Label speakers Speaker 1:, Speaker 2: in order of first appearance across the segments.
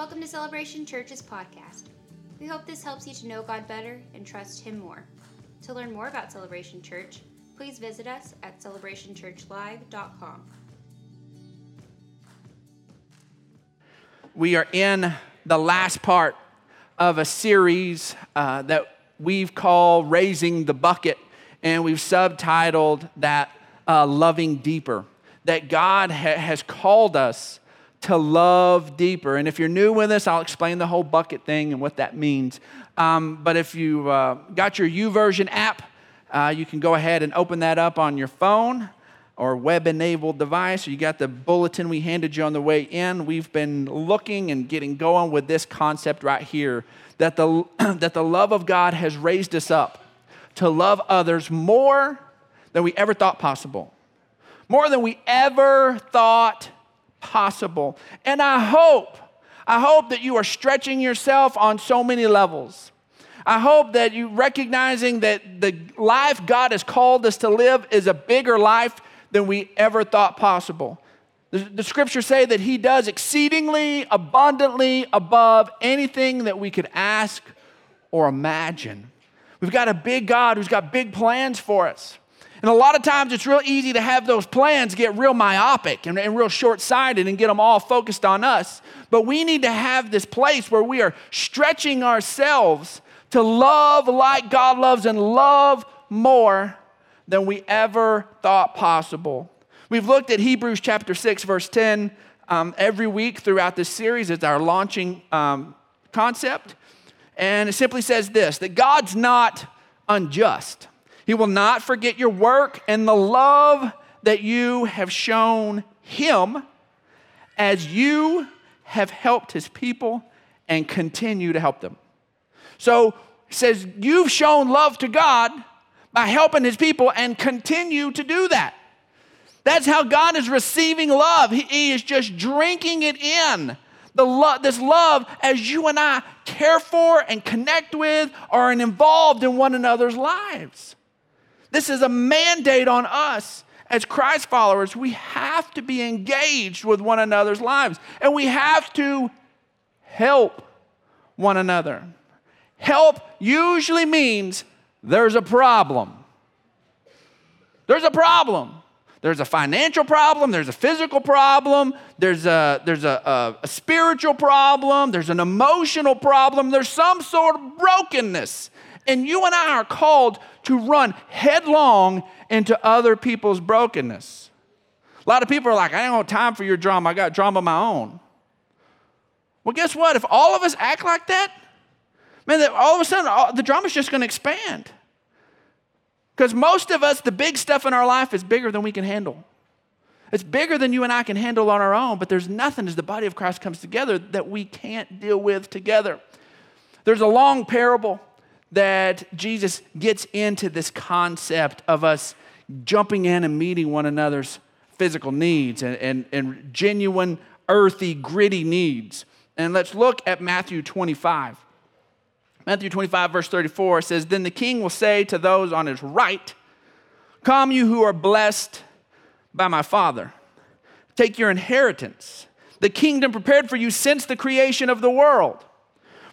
Speaker 1: Welcome to Celebration Church's podcast. We hope this helps you to know God better and trust Him more. To learn more about Celebration Church, please visit us at celebrationchurchlive.com.
Speaker 2: We are in the last part of a series uh, that we've called Raising the Bucket, and we've subtitled that uh, Loving Deeper. That God ha- has called us to love deeper. And if you're new with us, I'll explain the whole bucket thing and what that means. Um, but if you uh, got your YouVersion app, uh, you can go ahead and open that up on your phone or web enabled device, you got the bulletin we handed you on the way in. We've been looking and getting going with this concept right here that the, that the love of God has raised us up to love others more than we ever thought possible, more than we ever thought possible. And I hope, I hope that you are stretching yourself on so many levels. I hope that you recognizing that the life God has called us to live is a bigger life than we ever thought possible. The, the scriptures say that He does exceedingly abundantly above anything that we could ask or imagine. We've got a big God who's got big plans for us. And a lot of times it's real easy to have those plans get real myopic and, and real short sighted and get them all focused on us. But we need to have this place where we are stretching ourselves to love like God loves and love more than we ever thought possible. We've looked at Hebrews chapter 6, verse 10 um, every week throughout this series. It's our launching um, concept. And it simply says this that God's not unjust. He will not forget your work and the love that you have shown him as you have helped his people and continue to help them. So he says, You've shown love to God by helping his people and continue to do that. That's how God is receiving love. He, he is just drinking it in. The lo- this love as you and I care for and connect with or are involved in one another's lives. This is a mandate on us as Christ followers. We have to be engaged with one another's lives and we have to help one another. Help usually means there's a problem. There's a problem. There's a financial problem, there's a physical problem, there's a, there's a, a, a, spiritual problem, there's an emotional problem, there's some sort of brokenness. And you and I are called to run headlong into other people's brokenness. A lot of people are like, I ain't got time for your drama. I got drama of my own. Well, guess what? If all of us act like that, man, all of a sudden all, the drama's just going to expand. Because most of us, the big stuff in our life is bigger than we can handle. It's bigger than you and I can handle on our own, but there's nothing as the body of Christ comes together that we can't deal with together. There's a long parable that Jesus gets into this concept of us jumping in and meeting one another's physical needs and, and, and genuine, earthy, gritty needs. And let's look at Matthew 25. Matthew 25, verse 34 says, Then the king will say to those on his right, Come, you who are blessed by my Father, take your inheritance, the kingdom prepared for you since the creation of the world.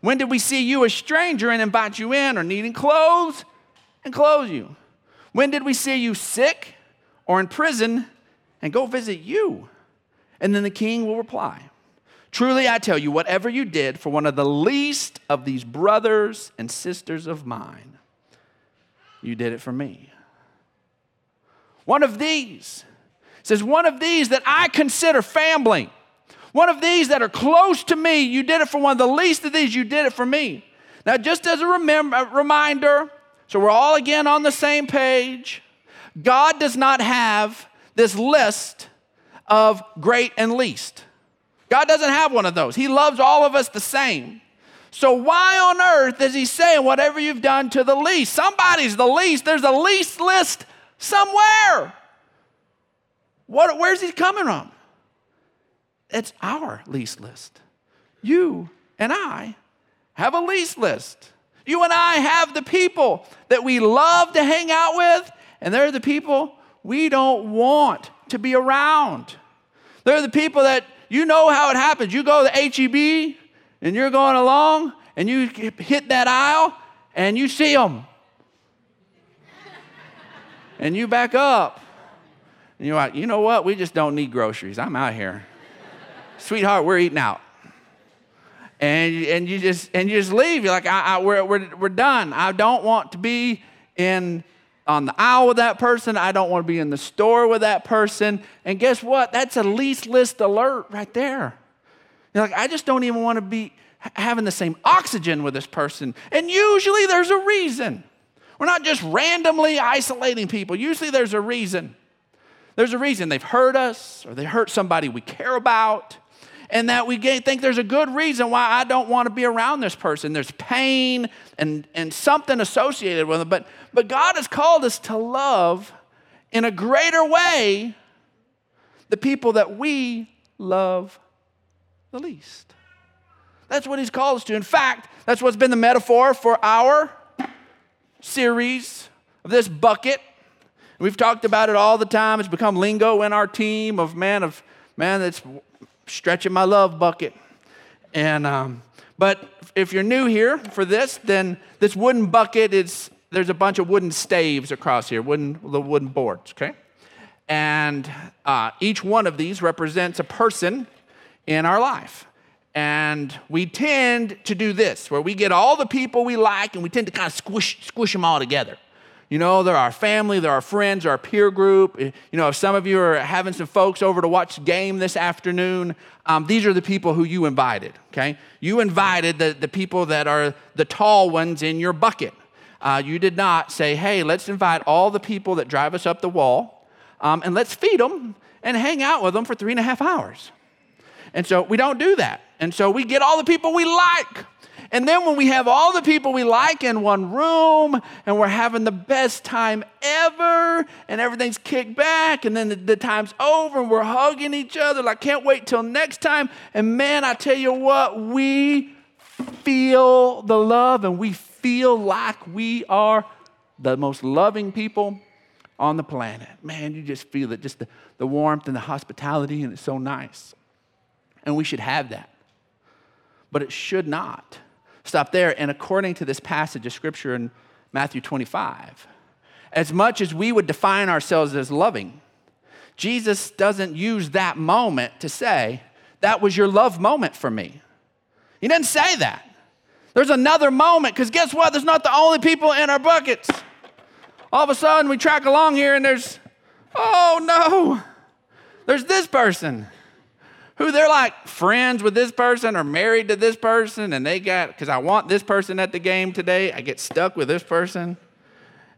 Speaker 2: When did we see you a stranger and invite you in, or needing clothes and clothe you? When did we see you sick or in prison and go visit you? And then the king will reply Truly I tell you, whatever you did for one of the least of these brothers and sisters of mine, you did it for me. One of these says, one of these that I consider family one of these that are close to me, you did it for one of the least of these, you did it for me. Now, just as a reminder, so we're all again on the same page, God does not have this list of great and least. God doesn't have one of those. He loves all of us the same. So, why on earth is he saying whatever you've done to the least? Somebody's the least. There's a least list somewhere. What, where's he coming from? It's our lease list. You and I have a lease list. You and I have the people that we love to hang out with, and they're the people we don't want to be around. They're the people that you know how it happens. You go to HEB and you're going along and you hit that aisle and you see them. and you back up. And you're like, you know what? We just don't need groceries. I'm out here. Sweetheart, we're eating out. And, and you just and you just leave. You're like, I, I, we're, we're, we're done. I don't want to be in on the aisle with that person. I don't want to be in the store with that person. And guess what? That's a least list alert right there. You're like, I just don't even want to be having the same oxygen with this person. And usually there's a reason. We're not just randomly isolating people. Usually there's a reason. There's a reason they've hurt us or they hurt somebody we care about. And that we think there's a good reason why I don't want to be around this person. There's pain and, and something associated with it. But, but God has called us to love in a greater way the people that we love the least. That's what He's called us to. In fact, that's what's been the metaphor for our series of this bucket We've talked about it all the time. It's become lingo in our team of man of man that's stretching my love bucket. And um, but if you're new here for this, then this wooden bucket is there's a bunch of wooden staves across here, wooden the wooden boards. Okay, and uh, each one of these represents a person in our life. And we tend to do this, where we get all the people we like and we tend to kind of squish, squish them all together. You know, they're our family, they're our friends, our peer group. You know, if some of you are having some folks over to watch game this afternoon, um, these are the people who you invited, okay? You invited the, the people that are the tall ones in your bucket. Uh, you did not say, hey, let's invite all the people that drive us up the wall um, and let's feed them and hang out with them for three and a half hours. And so we don't do that. And so we get all the people we like. And then when we have all the people we like in one room and we're having the best time ever and everything's kicked back and then the, the, time's over and we're hugging each other like can't wait till next time and man I tell you what we feel the love and we feel like we are the most loving people on the planet. Man, you just feel it just the, the warmth and the hospitality and it's so nice. And we should have that. But it should not Stop there. And according to this passage of scripture in Matthew 25, as much as we would define ourselves as loving, Jesus doesn't use that moment to say, That was your love moment for me. He doesn't say that. There's another moment, because guess what? There's not the only people in our buckets. All of a sudden, we track along here and there's, oh no, there's this person who they're like friends with this person or married to this person, and they got, because I want this person at the game today, I get stuck with this person.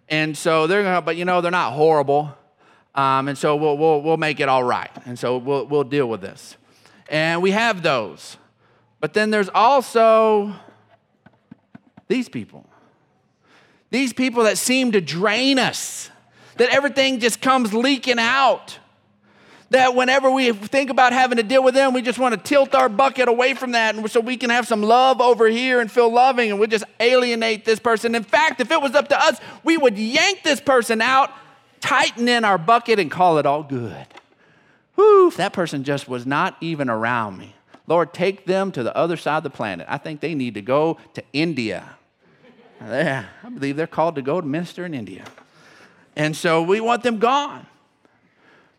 Speaker 2: And so they're gonna, but you know, they're not horrible. Um, and so we'll, we'll, we'll make it all right. And so we'll, we'll deal with this. And we have those. But then there's also these people. These people that seem to drain us, that everything just comes leaking out that whenever we think about having to deal with them, we just want to tilt our bucket away from that and so we can have some love over here and feel loving and we just alienate this person. In fact, if it was up to us, we would yank this person out, tighten in our bucket, and call it all good. Whew, that person just was not even around me. Lord, take them to the other side of the planet. I think they need to go to India. I believe they're called to go to minister in India. And so we want them gone.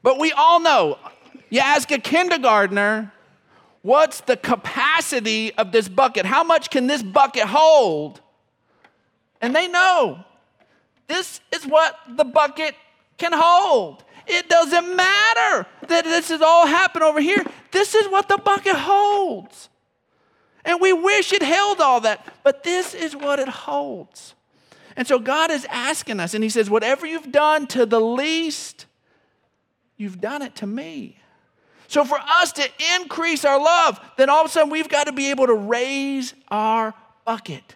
Speaker 2: But we all know, you ask a kindergartner, what's the capacity of this bucket? How much can this bucket hold? And they know this is what the bucket can hold. It doesn't matter that this has all happened over here. This is what the bucket holds. And we wish it held all that, but this is what it holds. And so God is asking us, and He says, Whatever you've done to the least, You've done it to me. So, for us to increase our love, then all of a sudden we've got to be able to raise our bucket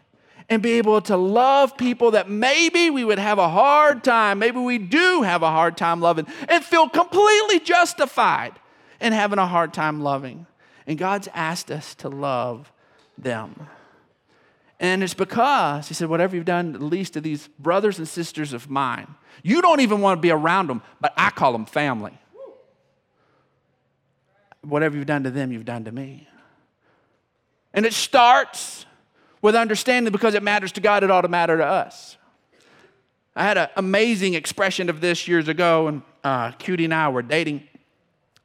Speaker 2: and be able to love people that maybe we would have a hard time, maybe we do have a hard time loving, and feel completely justified in having a hard time loving. And God's asked us to love them. And it's because, he said, whatever you've done, at least to these brothers and sisters of mine, you don't even want to be around them, but I call them family. Whatever you've done to them, you've done to me. And it starts with understanding because it matters to God, it ought to matter to us. I had an amazing expression of this years ago, and uh, Cutie and I were dating.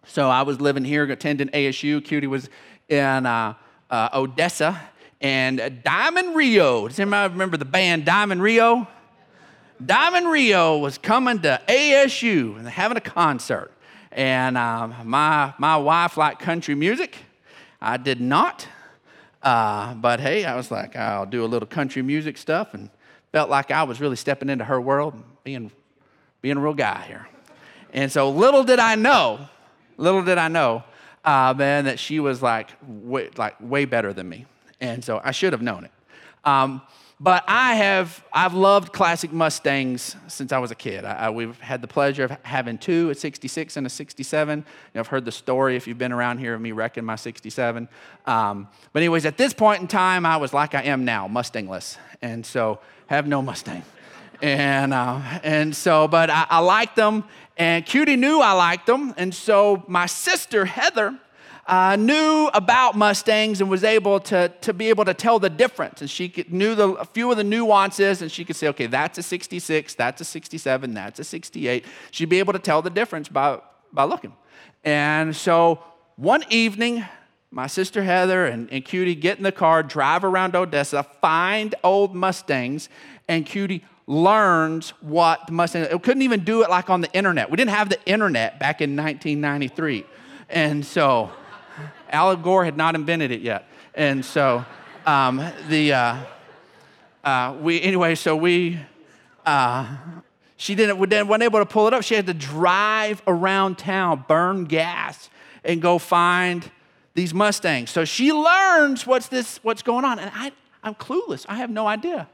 Speaker 2: So I was living here, attending ASU. Cutie was in uh, uh, Odessa and Diamond Rio. Does anybody remember the band Diamond Rio? Diamond Rio was coming to ASU and having a concert. And um, my, my wife liked country music. I did not. Uh, but hey, I was like, I'll do a little country music stuff and felt like I was really stepping into her world, being, being a real guy here. And so little did I know, little did I know, uh, man, that she was like way, like way better than me. And so I should have known it. Um, but I have, I've loved classic Mustangs since I was a kid. I, I, we've had the pleasure of having two, a 66 and a 67. You know, I've heard the story, if you've been around here, of me wrecking my 67. Um, but anyways, at this point in time, I was like I am now, Mustangless. And so have no Mustang. And, uh, and so, but I, I liked them, and Cutie knew I liked them. And so my sister, Heather, uh, knew about Mustangs and was able to, to be able to tell the difference. And she knew the, a few of the nuances, and she could say, okay, that's a 66, that's a 67, that's a 68. She'd be able to tell the difference by, by looking. And so one evening, my sister Heather and, and Cutie get in the car, drive around Odessa, find old Mustangs, and Cutie learns what the Mustang. It couldn't even do it like on the internet. We didn't have the internet back in 1993, and so Al Gore had not invented it yet. And so um, the, uh, uh, we, anyway, so we, uh, she didn't, we didn't, wasn't able to pull it up. She had to drive around town, burn gas, and go find these Mustangs. So she learns what's this, what's going on. And I, I'm clueless. I have no idea.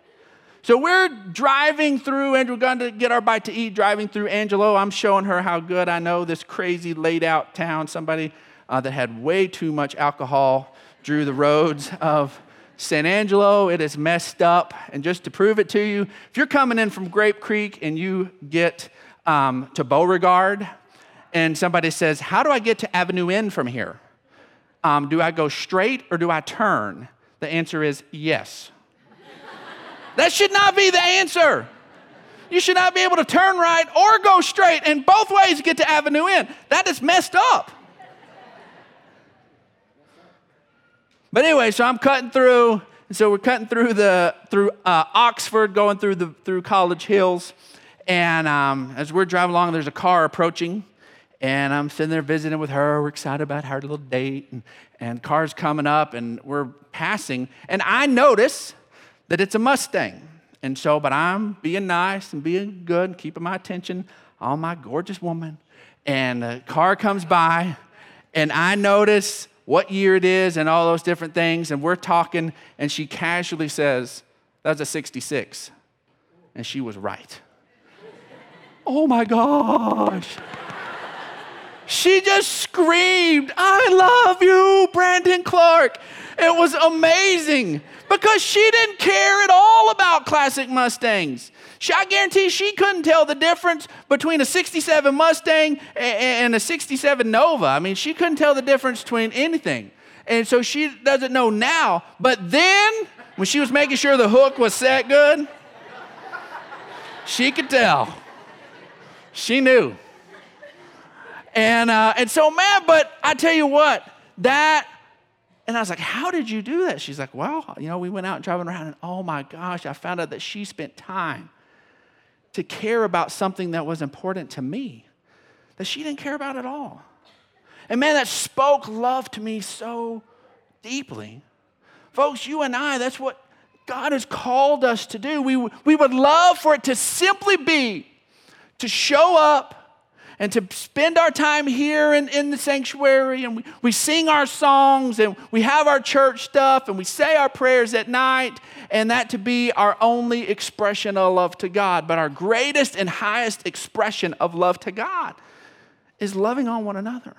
Speaker 2: So we're driving through, and we're going to get our bite to eat, driving through Angelo. I'm showing her how good I know this crazy laid out town. Somebody uh, that had way too much alcohol drew the roads of San Angelo. It is messed up. And just to prove it to you, if you're coming in from Grape Creek and you get um, to Beauregard, and somebody says, How do I get to Avenue N from here? Um, do I go straight or do I turn? The answer is yes. that should not be the answer. You should not be able to turn right or go straight, and both ways get to Avenue N. That is messed up. But anyway, so I'm cutting through. So we're cutting through the through uh, Oxford, going through the through College Hills, and um, as we're driving along, there's a car approaching, and I'm sitting there visiting with her. We're excited about our little date, and, and cars coming up, and we're passing, and I notice that it's a Mustang, and so, but I'm being nice and being good, and keeping my attention on my gorgeous woman, and the car comes by, and I notice what year it is and all those different things. And we're talking, and she casually says, That's a 66. And she was right. oh my gosh. She just screamed, I love you, Brandon Clark. It was amazing because she didn't care at all about classic Mustangs. She, I guarantee she couldn't tell the difference between a 67 Mustang and a 67 Nova. I mean, she couldn't tell the difference between anything. And so she doesn't know now. But then, when she was making sure the hook was set good, she could tell. She knew. And, uh, and so, man, but I tell you what, that and I was like, How did you do that? She's like, Well, you know, we went out and driving around, and oh my gosh, I found out that she spent time to care about something that was important to me that she didn't care about at all. And man, that spoke love to me so deeply. Folks, you and I, that's what God has called us to do. We, we would love for it to simply be to show up and to spend our time here in, in the sanctuary and we, we sing our songs and we have our church stuff and we say our prayers at night and that to be our only expression of love to God. But our greatest and highest expression of love to God is loving on one another.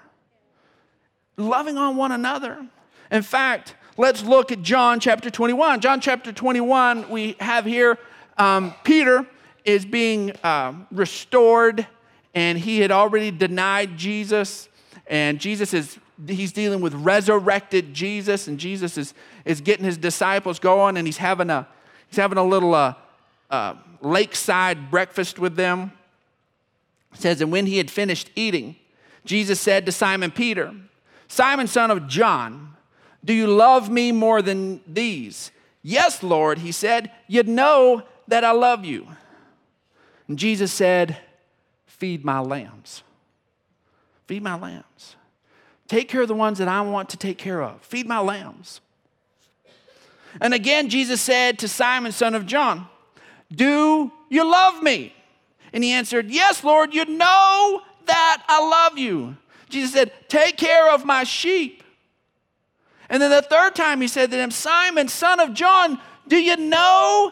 Speaker 2: Loving on one another. In fact, let's look at John chapter 21. John chapter 21, we have here um, Peter is being uh, restored and he had already denied Jesus. And Jesus is, he's dealing with resurrected Jesus, and Jesus is, is getting his disciples going, and he's having a, he's having a little uh, uh, lakeside breakfast with them. It says, And when he had finished eating, Jesus said to Simon Peter, Simon, son of John, do you love me more than these? Yes, Lord, he said, You know that I love you. And Jesus said, feed my lambs. Feed my lambs. Take care of the ones that I want to take care of. Feed my lambs. And again, Jesus said to Simon, son of John, Do you love me? And he answered, Yes, Lord, you know that I love you. Jesus said, Take care of my sheep. And then the third time he said to him, Simon, son of John, do you know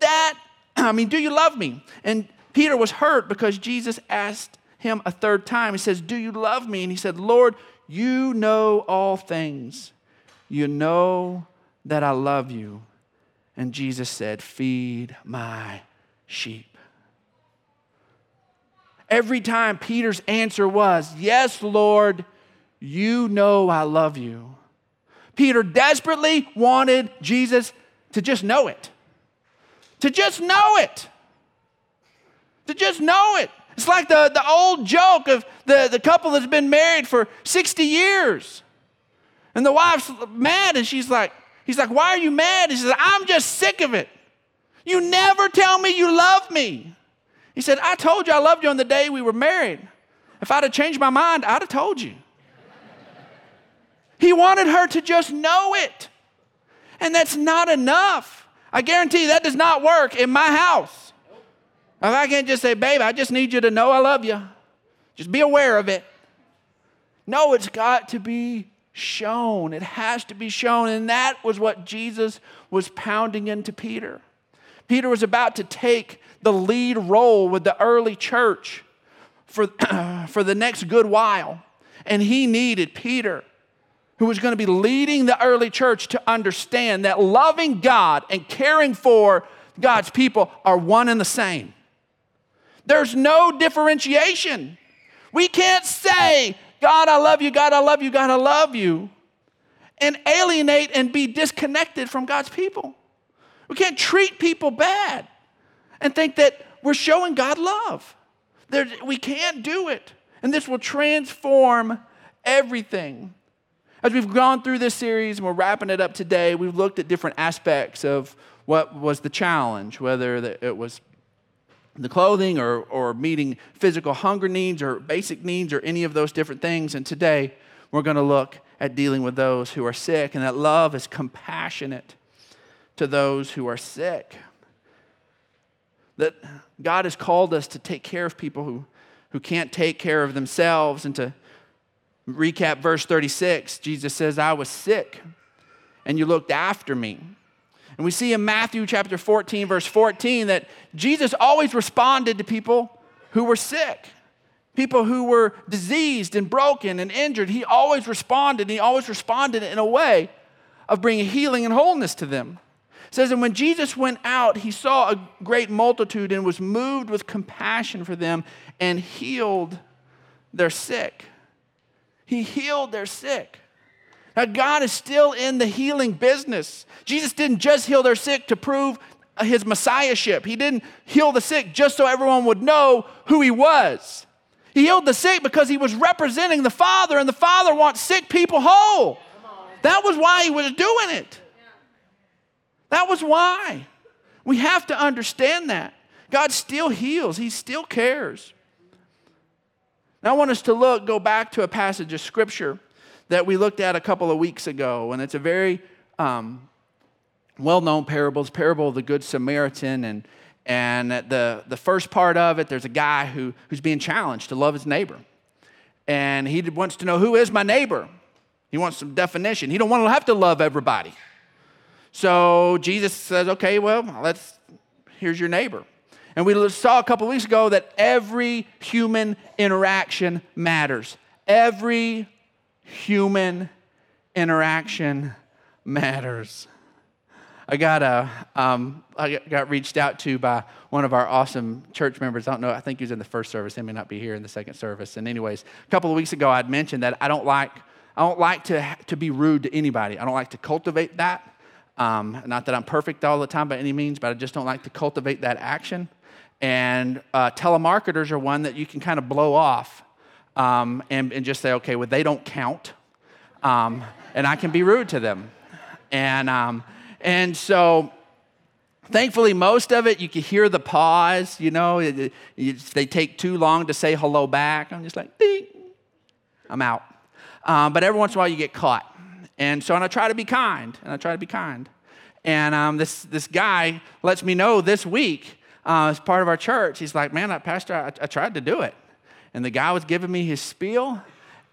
Speaker 2: that, I mean, do you love me? And Peter was hurt because Jesus asked him a third time. He says, Do you love me? And he said, Lord, you know all things. You know that I love you. And Jesus said, Feed my sheep. Every time Peter's answer was, Yes, Lord, you know I love you. Peter desperately wanted Jesus to just know it, to just know it to just know it. It's like the, the old joke of the, the couple that's been married for 60 years. And the wife's mad, and she's like, he's like, why are you mad? He says, I'm just sick of it. You never tell me you love me. He said, I told you I loved you on the day we were married. If I'd have changed my mind, I'd have told you. he wanted her to just know it. And that's not enough. I guarantee you that does not work in my house. If I can't just say, babe, I just need you to know I love you, just be aware of it. No, it's got to be shown. It has to be shown. And that was what Jesus was pounding into Peter. Peter was about to take the lead role with the early church for, for the next good while. And he needed Peter, who was going to be leading the early church, to understand that loving God and caring for God's people are one and the same. There's no differentiation. We can't say, God, I love you, God, I love you, God, I love you, and alienate and be disconnected from God's people. We can't treat people bad and think that we're showing God love. We can't do it. And this will transform everything. As we've gone through this series and we're wrapping it up today, we've looked at different aspects of what was the challenge, whether it was the clothing or, or meeting physical hunger needs or basic needs or any of those different things. And today we're going to look at dealing with those who are sick and that love is compassionate to those who are sick. That God has called us to take care of people who, who can't take care of themselves. And to recap verse 36, Jesus says, I was sick and you looked after me. And we see in Matthew chapter 14, verse 14, that Jesus always responded to people who were sick, people who were diseased and broken and injured. He always responded, and he always responded in a way of bringing healing and wholeness to them. It says, and when Jesus went out, he saw a great multitude and was moved with compassion for them and healed their sick. He healed their sick. Now, God is still in the healing business. Jesus didn't just heal their sick to prove his messiahship, He didn't heal the sick just so everyone would know who He was. He healed the sick because He was representing the Father, and the Father wants sick people whole. That was why He was doing it. That was why. We have to understand that. God still heals, He still cares. Now, I want us to look, go back to a passage of Scripture that we looked at a couple of weeks ago, and it's a very um, well known parable. It's parable of the Good Samaritan. And, And the, the first part of it, there's a guy who, who's being challenged to love his neighbor. And he wants to know who is my neighbor? He wants some definition. He don't want to have to love everybody. So Jesus says, okay, well, let's, here's your neighbor. And we saw a couple weeks ago that every human interaction matters. Every human interaction matters. I got a, um, I got reached out to by one of our awesome church members. I don't know. I think he was in the first service. He may not be here in the second service. And anyways, a couple of weeks ago, I'd mentioned that I don't like, I don't like to to be rude to anybody. I don't like to cultivate that. Um, not that I'm perfect all the time by any means, but I just don't like to cultivate that action. And uh, telemarketers are one that you can kind of blow off um, and, and, just say, okay, well, they don't count. Um, and I can be rude to them. And, um, and so, thankfully, most of it, you can hear the pause, you know, it, it, they take too long to say hello back. I'm just like, ding, I'm out. Um, but every once in a while, you get caught. And so, and I try to be kind, and I try to be kind. And um, this, this guy lets me know this week uh, as part of our church. He's like, man, that Pastor, I, I tried to do it. And the guy was giving me his spiel,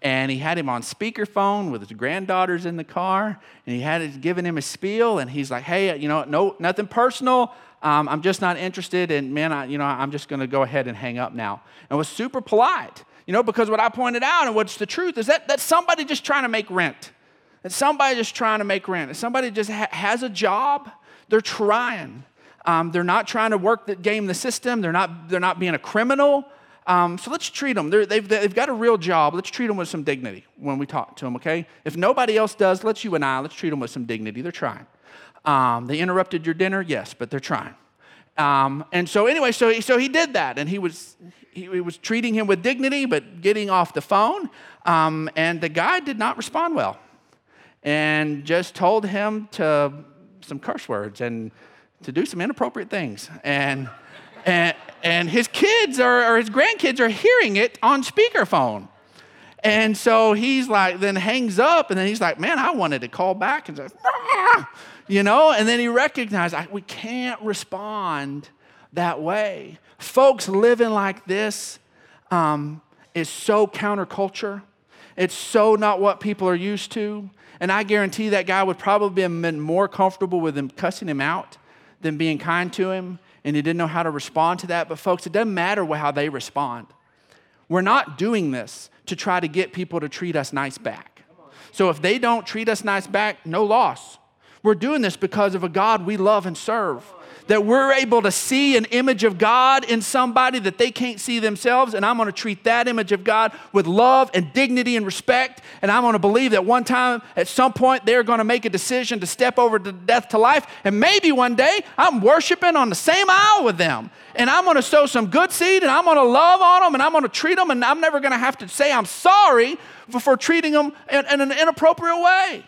Speaker 2: and he had him on speakerphone with his granddaughters in the car, and he had his, giving him a spiel, and he's like, hey, you know, no, nothing personal. Um, I'm just not interested, and man, I, you know, I'm just going to go ahead and hang up now. And was super polite, you know, because what I pointed out and what's the truth is that that's somebody just trying to make rent. It's somebody just trying to make rent. It's somebody just ha- has a job. They're trying. Um, they're not trying to work the game the system. They're not, they're not being a criminal. Um, so let's treat them. they they've, they've got a real job. Let's treat them with some dignity when we talk to them, okay? If nobody else does, let's you and I, let's treat them with some dignity. They're trying. Um, they interrupted your dinner, yes, but they're trying. Um, and so anyway, so he, so he did that, and he was he, he, was treating him with dignity, but getting off the phone. Um, and the guy did not respond well, and just told him to some curse words and to do some inappropriate things. And, and, and his kids are, or his grandkids are hearing it on speakerphone. And so he's like, then hangs up, and then he's like, man, I wanted to call back and say, you know, and then he recognized we can't respond that way. Folks living like this um, is so counterculture. It's so not what people are used to. And I guarantee that guy would probably have been more comfortable with him cussing him out than being kind to him, and he didn't know how to respond to that. But, folks, it doesn't matter how they respond. We're not doing this to try to get people to treat us nice back. So, if they don't treat us nice back, no loss. We're doing this because of a God we love and serve that we're able to see an image of God in somebody that they can't see themselves. And I'm going to treat that image of God with love and dignity and respect. And I'm going to believe that one time, at some point, they're going to make a decision to step over to death to life. And maybe one day, I'm worshiping on the same aisle with them. And I'm going to sow some good seed and I'm going to love on them and I'm going to treat them. And I'm never going to have to say I'm sorry for, for treating them in, in an inappropriate way.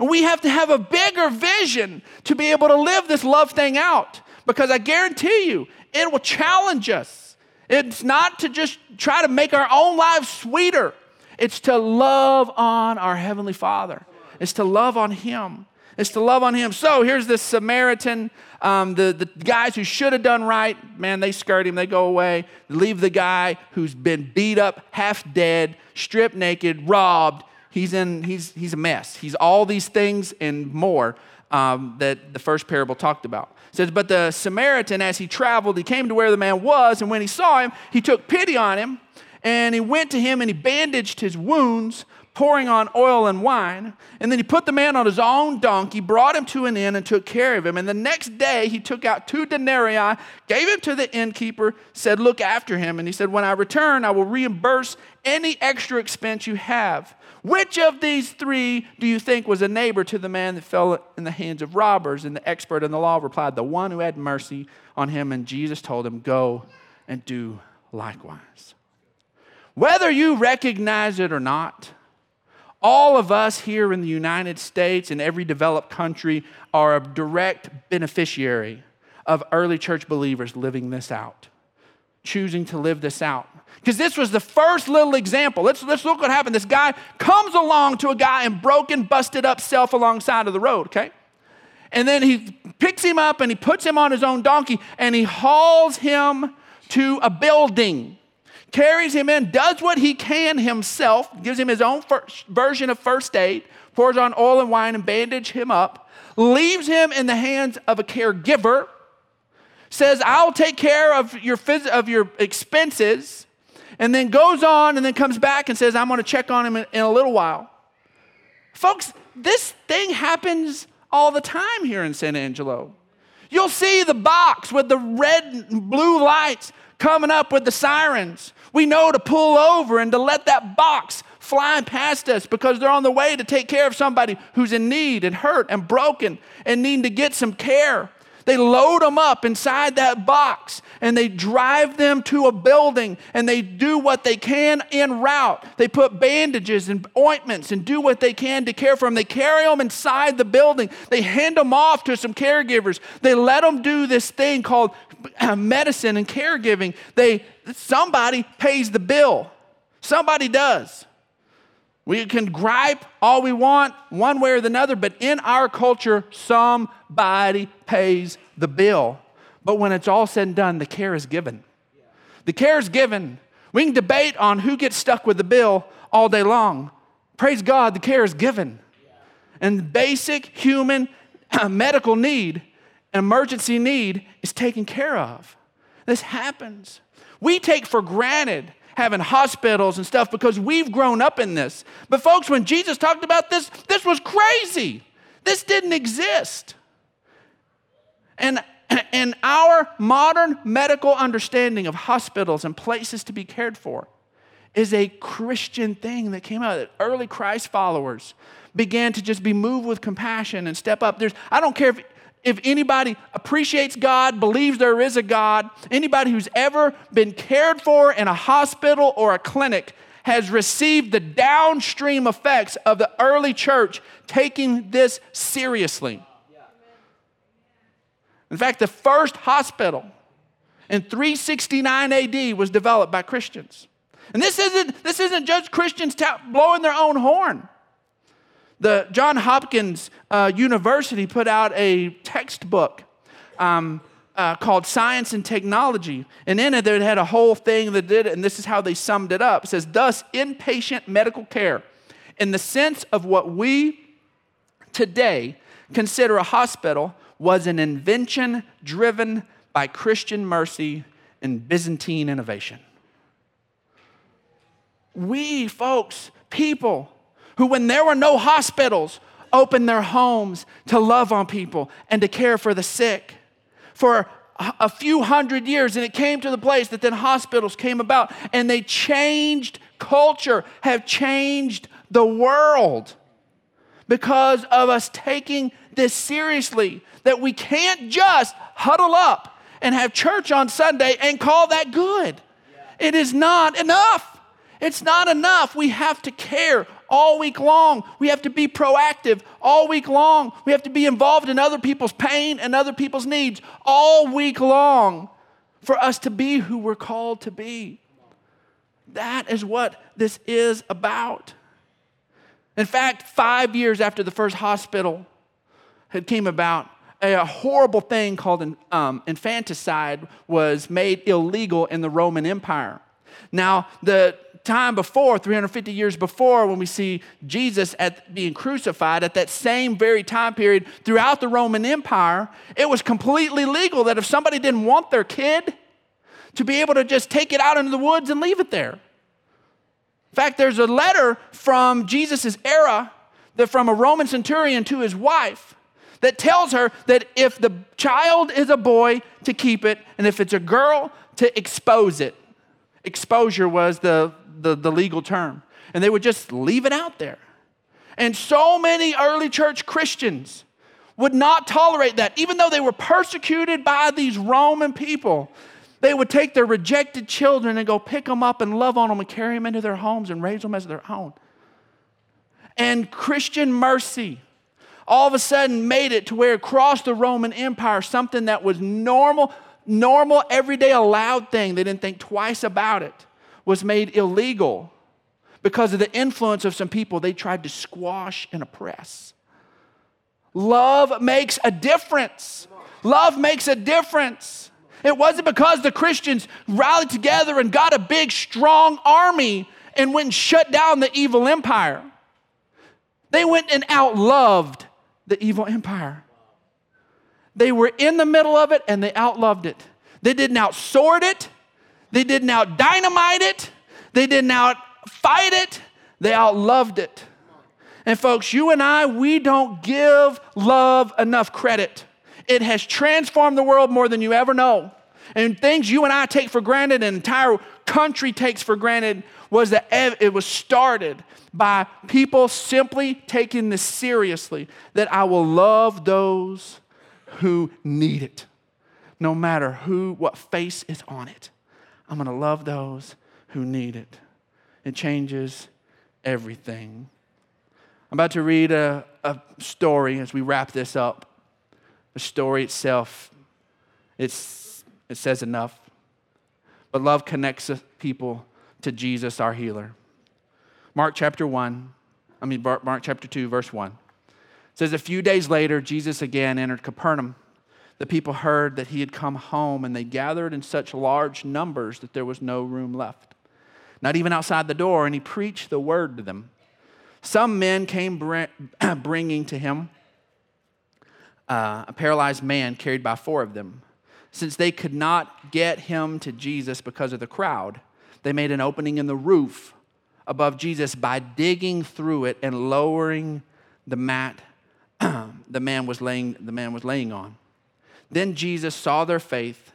Speaker 2: And we have to have a bigger vision to be able to live this love thing out because I guarantee you, it will challenge us. It's not to just try to make our own lives sweeter, it's to love on our Heavenly Father, it's to love on Him. It's to love on him. So here's this Samaritan. Um, the, the guys who should have done right, man, they skirt him, they go away. leave the guy who's been beat up, half dead, stripped naked, robbed, he's in he's he's a mess he's all these things and more um, that the first parable talked about it says but the samaritan as he traveled he came to where the man was and when he saw him he took pity on him and he went to him and he bandaged his wounds pouring on oil and wine. And then he put the man on his own donkey, brought him to an inn, and took care of him. And the next day he took out two denarii, gave him to the innkeeper, said, Look after him. And he said, When I return, I will reimburse any extra expense you have. Which of these three do you think was a neighbor to the man that fell in the hands of robbers? And the expert in the law replied, The one who had mercy on him. And Jesus told him, Go and do likewise. Whether you recognize it or not, all of us here in the United States and every developed country are a direct beneficiary of early church believers living this out, choosing to live this out. Because this was the first little example. Let's, let's look what happened. This guy comes along to a guy in broken, busted up self alongside of the road, okay? And then he picks him up and he puts him on his own donkey and he hauls him to a building, carries him in, does what he can himself, gives him his own version of first aid, pours on oil and wine and bandage him up, leaves him in the hands of a caregiver, says, I'll take care of your, phys- of your expenses, and then goes on and then comes back and says, I'm going to check on him in, in a little while. Folks, this thing happens all the time here in San Angelo. You'll see the box with the red and blue lights coming up with the sirens. We know to pull over and to let that box fly past us because they're on the way to take care of somebody who's in need and hurt and broken and needing to get some care. They load them up inside that box and they drive them to a building and they do what they can en route. They put bandages and ointments and do what they can to care for them. They carry them inside the building. They hand them off to some caregivers. They let them do this thing called medicine and caregiving. They somebody pays the bill. Somebody does. We can gripe all we want, one way or the other, but in our culture, somebody pays the bill. But when it's all said and done, the care is given. The care is given. We can debate on who gets stuck with the bill all day long. Praise God, the care is given. And basic human medical need, emergency need, is taken care of. This happens. We take for granted having hospitals and stuff because we've grown up in this. But, folks, when Jesus talked about this, this was crazy. This didn't exist. And, and our modern medical understanding of hospitals and places to be cared for is a Christian thing that came out that early Christ followers began to just be moved with compassion and step up. There's, I don't care if if anybody appreciates God, believes there is a God, anybody who's ever been cared for in a hospital or a clinic has received the downstream effects of the early church taking this seriously. In fact, the first hospital in 369 AD was developed by Christians. And this isn't, this isn't just Christians blowing their own horn. The John Hopkins uh, University put out a textbook um, uh, called Science and Technology. And in it, they had a whole thing that did it, and this is how they summed it up. It says, Thus, inpatient medical care, in the sense of what we today consider a hospital, was an invention driven by Christian mercy and Byzantine innovation. We, folks, people, who, when there were no hospitals, opened their homes to love on people and to care for the sick. For a few hundred years, and it came to the place that then hospitals came about and they changed culture, have changed the world because of us taking this seriously. That we can't just huddle up and have church on Sunday and call that good. It is not enough. It's not enough. We have to care all week long. We have to be proactive all week long. We have to be involved in other people's pain and other people's needs all week long for us to be who we're called to be. That is what this is about. In fact, five years after the first hospital had came about, a horrible thing called um, infanticide was made illegal in the Roman Empire. Now, the time before, 350 years before, when we see Jesus at being crucified, at that same very time period throughout the Roman Empire, it was completely legal that if somebody didn't want their kid, to be able to just take it out into the woods and leave it there. In fact, there's a letter from Jesus' era that from a Roman centurion to his wife that tells her that if the child is a boy, to keep it, and if it's a girl, to expose it. Exposure was the the, the legal term. And they would just leave it out there. And so many early church Christians would not tolerate that. Even though they were persecuted by these Roman people, they would take their rejected children and go pick them up and love on them and carry them into their homes and raise them as their own. And Christian mercy all of a sudden made it to where across the Roman Empire, something that was normal, normal, everyday, allowed thing, they didn't think twice about it was made illegal because of the influence of some people they tried to squash and oppress. Love makes a difference. Love makes a difference. It wasn't because the Christians rallied together and got a big, strong army and went and shut down the evil empire. They went and outloved the evil empire. They were in the middle of it and they outloved it. They didn't outsword it. They didn't out dynamite it. They didn't out fight it. They outloved it. And folks, you and I, we don't give love enough credit. It has transformed the world more than you ever know. And things you and I take for granted, an entire country takes for granted, was that it was started by people simply taking this seriously that I will love those who need it, no matter who, what face is on it. I'm going to love those who need it. It changes everything. I'm about to read a, a story as we wrap this up. The story itself, it's, it says enough. But love connects people to Jesus, our healer. Mark chapter 1, I mean, Mark chapter 2, verse 1 says, A few days later, Jesus again entered Capernaum. The people heard that he had come home, and they gathered in such large numbers that there was no room left, not even outside the door, and he preached the word to them. Some men came bringing to him uh, a paralyzed man carried by four of them. Since they could not get him to Jesus because of the crowd, they made an opening in the roof above Jesus by digging through it and lowering the mat the man was laying, the man was laying on. Then Jesus saw their faith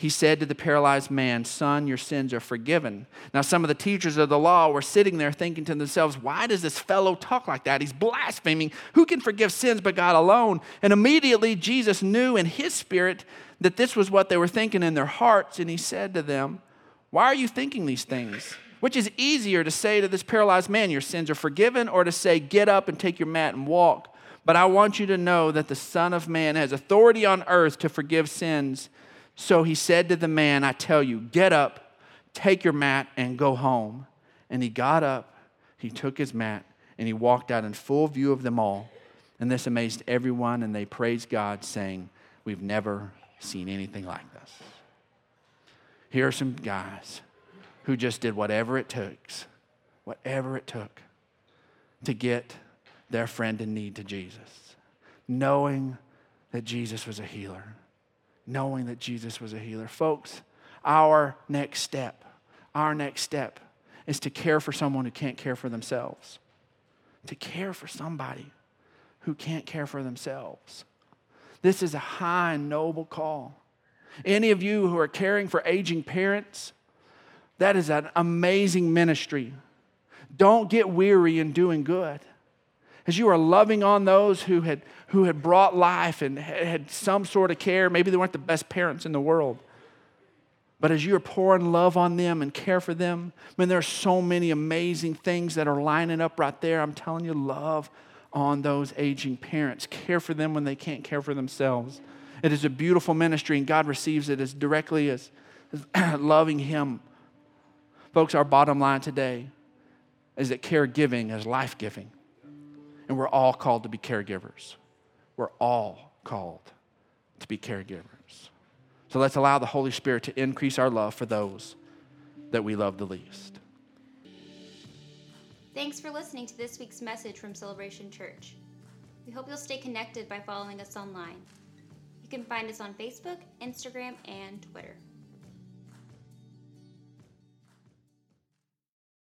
Speaker 2: he said to the paralyzed man, Son, your sins are forgiven. Now, some of the teachers of the law were sitting there thinking to themselves, Why does this fellow talk like that? He's blaspheming. Who can forgive sins but God alone? And immediately Jesus knew in his spirit that this was what they were thinking in their hearts, and he said to them, Why are you thinking these things? Which is easier to say to this paralyzed man, Your sins are forgiven, or to say, Get up and take your mat and walk? But I want you to know that the Son of Man has authority on earth to forgive sins. So he said to the man, I tell you, get up, take your mat, and go home. And he got up, he took his mat, and he walked out in full view of them all. And this amazed everyone, and they praised God, saying, We've never seen anything like this. Here are some guys who just did whatever it takes, whatever it took to get their friend in need to Jesus, knowing that Jesus was a healer knowing that Jesus was a healer. Folks, our next step, our next step is to care for someone who can't care for themselves. To care for somebody who can't care for themselves. This is a high and noble call. Any of you who are caring for aging parents, that is an amazing ministry. Don't get weary in doing good as you are loving on those who had, who had brought life and had some sort of care, maybe they weren't the best parents in the world. But as you are pouring love on them and care for them, I mean, there are so many amazing things that are lining up right there. I'm telling you, love on those aging parents. Care for them when they can't care for themselves. It is a beautiful ministry, and God receives it as directly as, as loving Him. Folks, our bottom line today is that caregiving is life giving. And we're all called to be caregivers. We're all called to be caregivers. So let's allow the Holy Spirit to increase our love for those that we love the least.
Speaker 1: Thanks for listening to this week's message from Celebration Church. We hope you'll stay connected by following us online. You can find us on Facebook, Instagram, and Twitter.